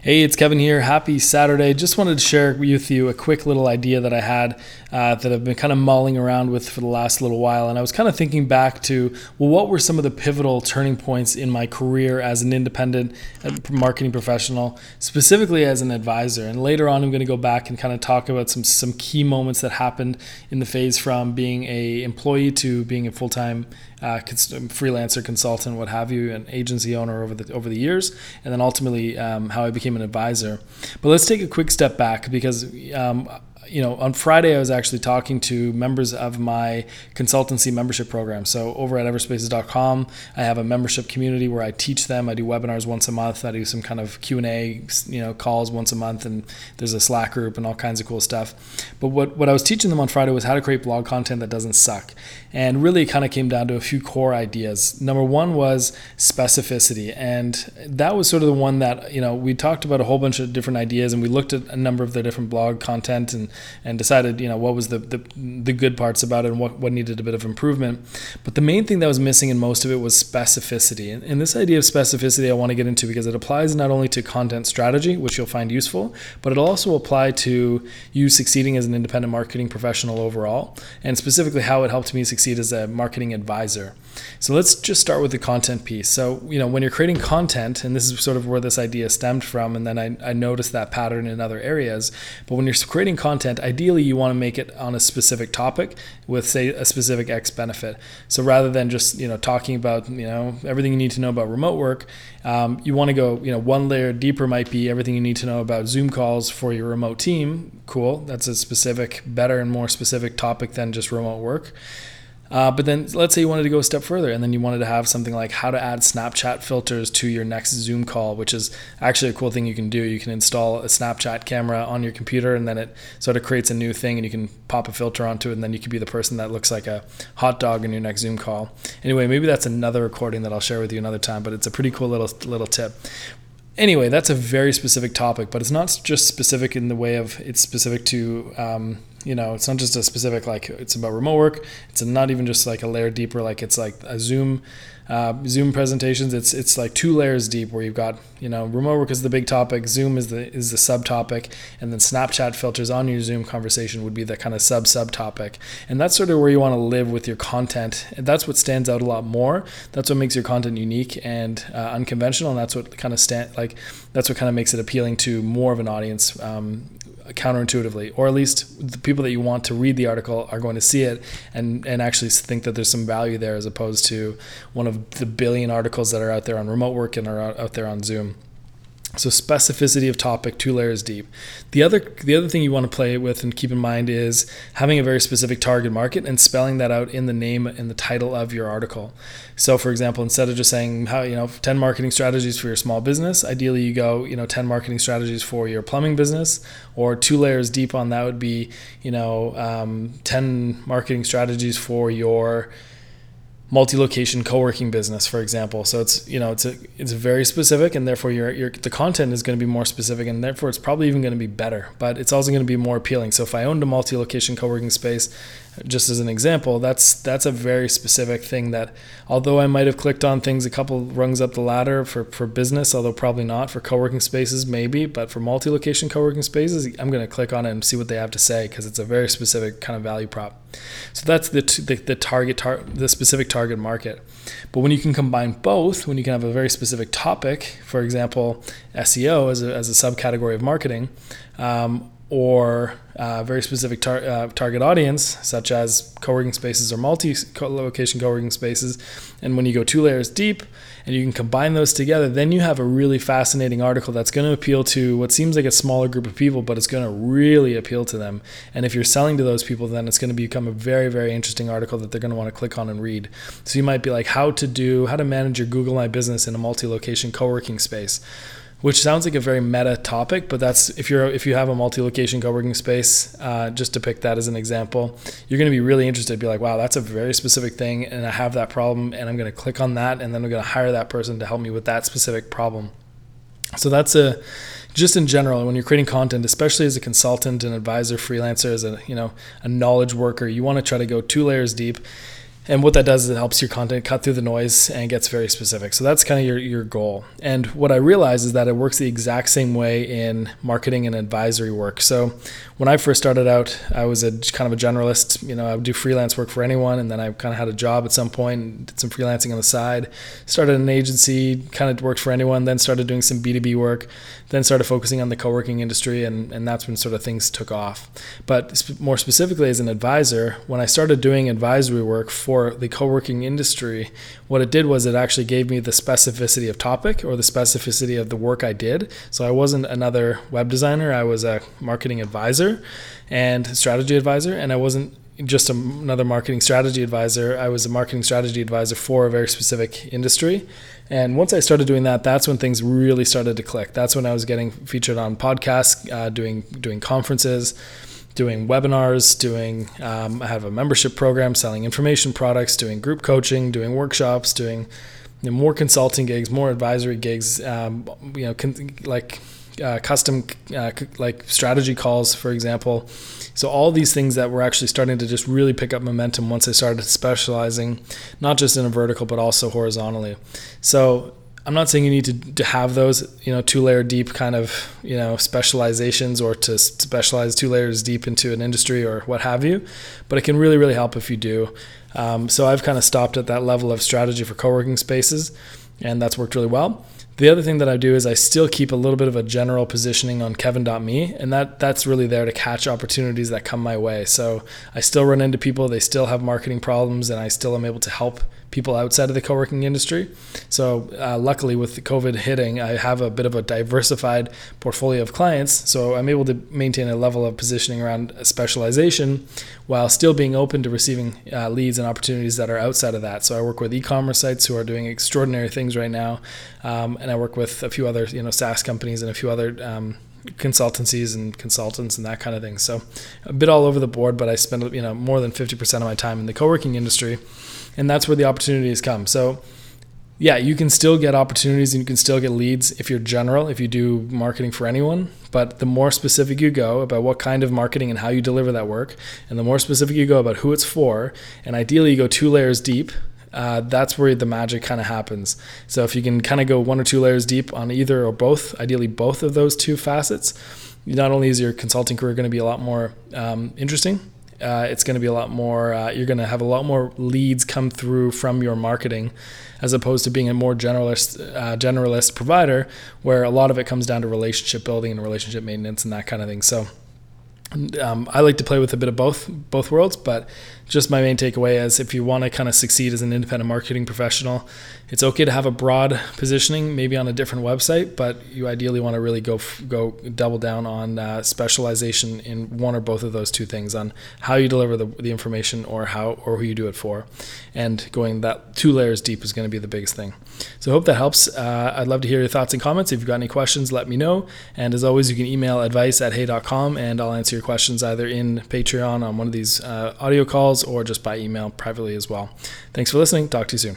Hey, it's Kevin here. Happy Saturday. Just wanted to share with you a quick little idea that I had uh, that I've been kind of mulling around with for the last little while. And I was kind of thinking back to, well, what were some of the pivotal turning points in my career as an independent uh, marketing professional, specifically as an advisor? And later on, I'm going to go back and kind of talk about some, some key moments that happened in the phase from being a employee to being a full time uh, freelancer, consultant, what have you, an agency owner over the over the years, and then ultimately um, how I became an advisor. But let's take a quick step back because um, you know, on Friday, I was actually talking to members of my consultancy membership program. So over at everspaces.com, I have a membership community where I teach them. I do webinars once a month. I do some kind of Q and A, you know, calls once a month, and there's a Slack group and all kinds of cool stuff. But what what I was teaching them on Friday was how to create blog content that doesn't suck, and really it kind of came down to a few core ideas. Number one was specificity, and that was sort of the one that you know we talked about a whole bunch of different ideas, and we looked at a number of the different blog content and and decided you know what was the, the the good parts about it and what, what needed a bit of improvement but the main thing that was missing in most of it was specificity and, and this idea of specificity i want to get into because it applies not only to content strategy which you'll find useful but it'll also apply to you succeeding as an independent marketing professional overall and specifically how it helped me succeed as a marketing advisor so let's just start with the content piece. So, you know, when you're creating content, and this is sort of where this idea stemmed from, and then I, I noticed that pattern in other areas. But when you're creating content, ideally you want to make it on a specific topic with, say, a specific X benefit. So rather than just, you know, talking about, you know, everything you need to know about remote work, um, you want to go, you know, one layer deeper might be everything you need to know about Zoom calls for your remote team. Cool. That's a specific, better and more specific topic than just remote work. Uh, but then let's say you wanted to go a step further and then you wanted to have something like how to add Snapchat filters to your next Zoom call, which is actually a cool thing you can do. You can install a Snapchat camera on your computer and then it sort of creates a new thing and you can pop a filter onto it and then you could be the person that looks like a hot dog in your next Zoom call. Anyway, maybe that's another recording that I'll share with you another time, but it's a pretty cool little little tip. Anyway, that's a very specific topic, but it's not just specific in the way of it's specific to um, you know it's not just a specific like it's about remote work. It's not even just like a layer deeper like it's like a zoom uh, zoom presentations. It's it's like two layers deep where you've got you know remote work is the big topic zoom is the is the subtopic and then snapchat filters on your zoom conversation would be the kind of sub subtopic. And that's sort of where you want to live with your content. And that's what stands out a lot more. That's what makes your content unique and uh, unconventional and that's what kind of stand like that's what kind of makes it appealing to more of an audience um, counterintuitively, or at least the people that you want to read the article are going to see it and, and actually think that there's some value there as opposed to one of the billion articles that are out there on remote work and are out there on Zoom. So specificity of topic, two layers deep. The other the other thing you want to play with and keep in mind is having a very specific target market and spelling that out in the name and the title of your article. So for example, instead of just saying how you know 10 marketing strategies for your small business, ideally you go, you know, 10 marketing strategies for your plumbing business or two layers deep on that would be, you know, um, 10 marketing strategies for your multi-location co-working business for example. So it's you know it's a it's very specific and therefore your, your the content is going to be more specific and therefore it's probably even going to be better but it's also going to be more appealing. So if i owned a multi-location co-working space just as an example, that's that's a very specific thing that although I might have clicked on things a couple rungs up the ladder for, for business, although probably not for co-working spaces, maybe, but for multi-location co-working spaces, I'm going to click on it and see what they have to say because it's a very specific kind of value prop. So that's the the, the target tar- the specific target market. But when you can combine both, when you can have a very specific topic, for example, SEO as a, as a subcategory of marketing, um, or uh, very specific tar- uh, target audience, such as co-working spaces or multi-location co-working spaces. And when you go two layers deep and you can combine those together, then you have a really fascinating article that's going to appeal to what seems like a smaller group of people, but it's going to really appeal to them. And if you're selling to those people, then it's going to become a very, very interesting article that they're going to want to click on and read. So you might be like, how to do, how to manage your Google My Business in a multi-location co-working space which sounds like a very meta topic, but that's if you're if you have a multi-location co-working space, uh, just to pick that as an example, you're going to be really interested. Be like, wow, that's a very specific thing, and I have that problem, and I'm going to click on that, and then I'm going to hire that person to help me with that specific problem. So that's a just in general when you're creating content, especially as a consultant, an advisor, freelancer, as a you know a knowledge worker, you want to try to go two layers deep And what that does is it helps your content cut through the noise and gets very specific. So that's kind of your, your goal. And what I realize is that it works the exact same way in marketing and advisory work. So when I first started out, I was a kind of a generalist. You know, I would do freelance work for anyone, and then I kind of had a job at some point, did some freelancing on the side. Started an agency, kind of worked for anyone. Then started doing some B two B work. Then started focusing on the co working industry, and and that's when sort of things took off. But more specifically, as an advisor, when I started doing advisory work for the co working industry, what it did was it actually gave me the specificity of topic or the specificity of the work I did. So I wasn't another web designer; I was a marketing advisor advisor and strategy advisor, and I wasn't just another marketing strategy advisor. I was a marketing strategy advisor for a very specific industry. And once I started doing that, that's when things really started to click. That's when I was getting featured on podcasts, uh, doing doing conferences, doing webinars, doing. Um, I have a membership program, selling information products, doing group coaching, doing workshops, doing you know, more consulting gigs, more advisory gigs. Um, you know, con- like uh, custom uh, like strategy calls, for example. So all these things that were actually starting to just really pick up momentum once I started specializing, not just in a vertical but also horizontally. So I'm not saying you need to, to have those, you know, two layer deep kind of, you know, specializations or to specialize two layers deep into an industry or what have you, but it can really, really help if you do. Um, so I've kind of stopped at that level of strategy for co working spaces, and that's worked really well. The other thing that I do is I still keep a little bit of a general positioning on kevin.me and that that's really there to catch opportunities that come my way. So I still run into people, they still have marketing problems and I still am able to help people outside of the co-working industry. So uh, luckily with the COVID hitting, I have a bit of a diversified portfolio of clients. So I'm able to maintain a level of positioning around specialization while still being open to receiving uh, leads and opportunities that are outside of that. So I work with e-commerce sites who are doing extraordinary things right now, um, and I work with a few other you know SaaS companies and a few other um, consultancies and consultants and that kind of thing. So a bit all over the board, but I spend you know more than 50% of my time in the co-working industry and that's where the opportunities come. So, yeah, you can still get opportunities and you can still get leads if you're general, if you do marketing for anyone. But the more specific you go about what kind of marketing and how you deliver that work, and the more specific you go about who it's for, and ideally you go two layers deep, uh, that's where the magic kind of happens. So if you can kind of go one or two layers deep on either or both, ideally both of those two facets, not only is your consulting career going to be a lot more um, interesting, uh, it's going to be a lot more uh, you're going to have a lot more leads come through from your marketing as opposed to being a more generalist uh, generalist provider where a lot of it comes down to relationship building and relationship maintenance and that kind of thing so um, I like to play with a bit of both both worlds, but just my main takeaway is if you want to kind of succeed as an independent marketing professional, it's okay to have a broad positioning, maybe on a different website, but you ideally want to really go go double down on uh, specialization in one or both of those two things on how you deliver the, the information or how or who you do it for, and going that two layers deep is going to be the biggest thing. So I hope that helps. Uh, I'd love to hear your thoughts and comments. If you've got any questions, let me know. And as always, you can email advice at hey.com and I'll answer your questions either in Patreon on one of these uh, audio or just by email privately as well. Thanks for listening. Talk to you soon.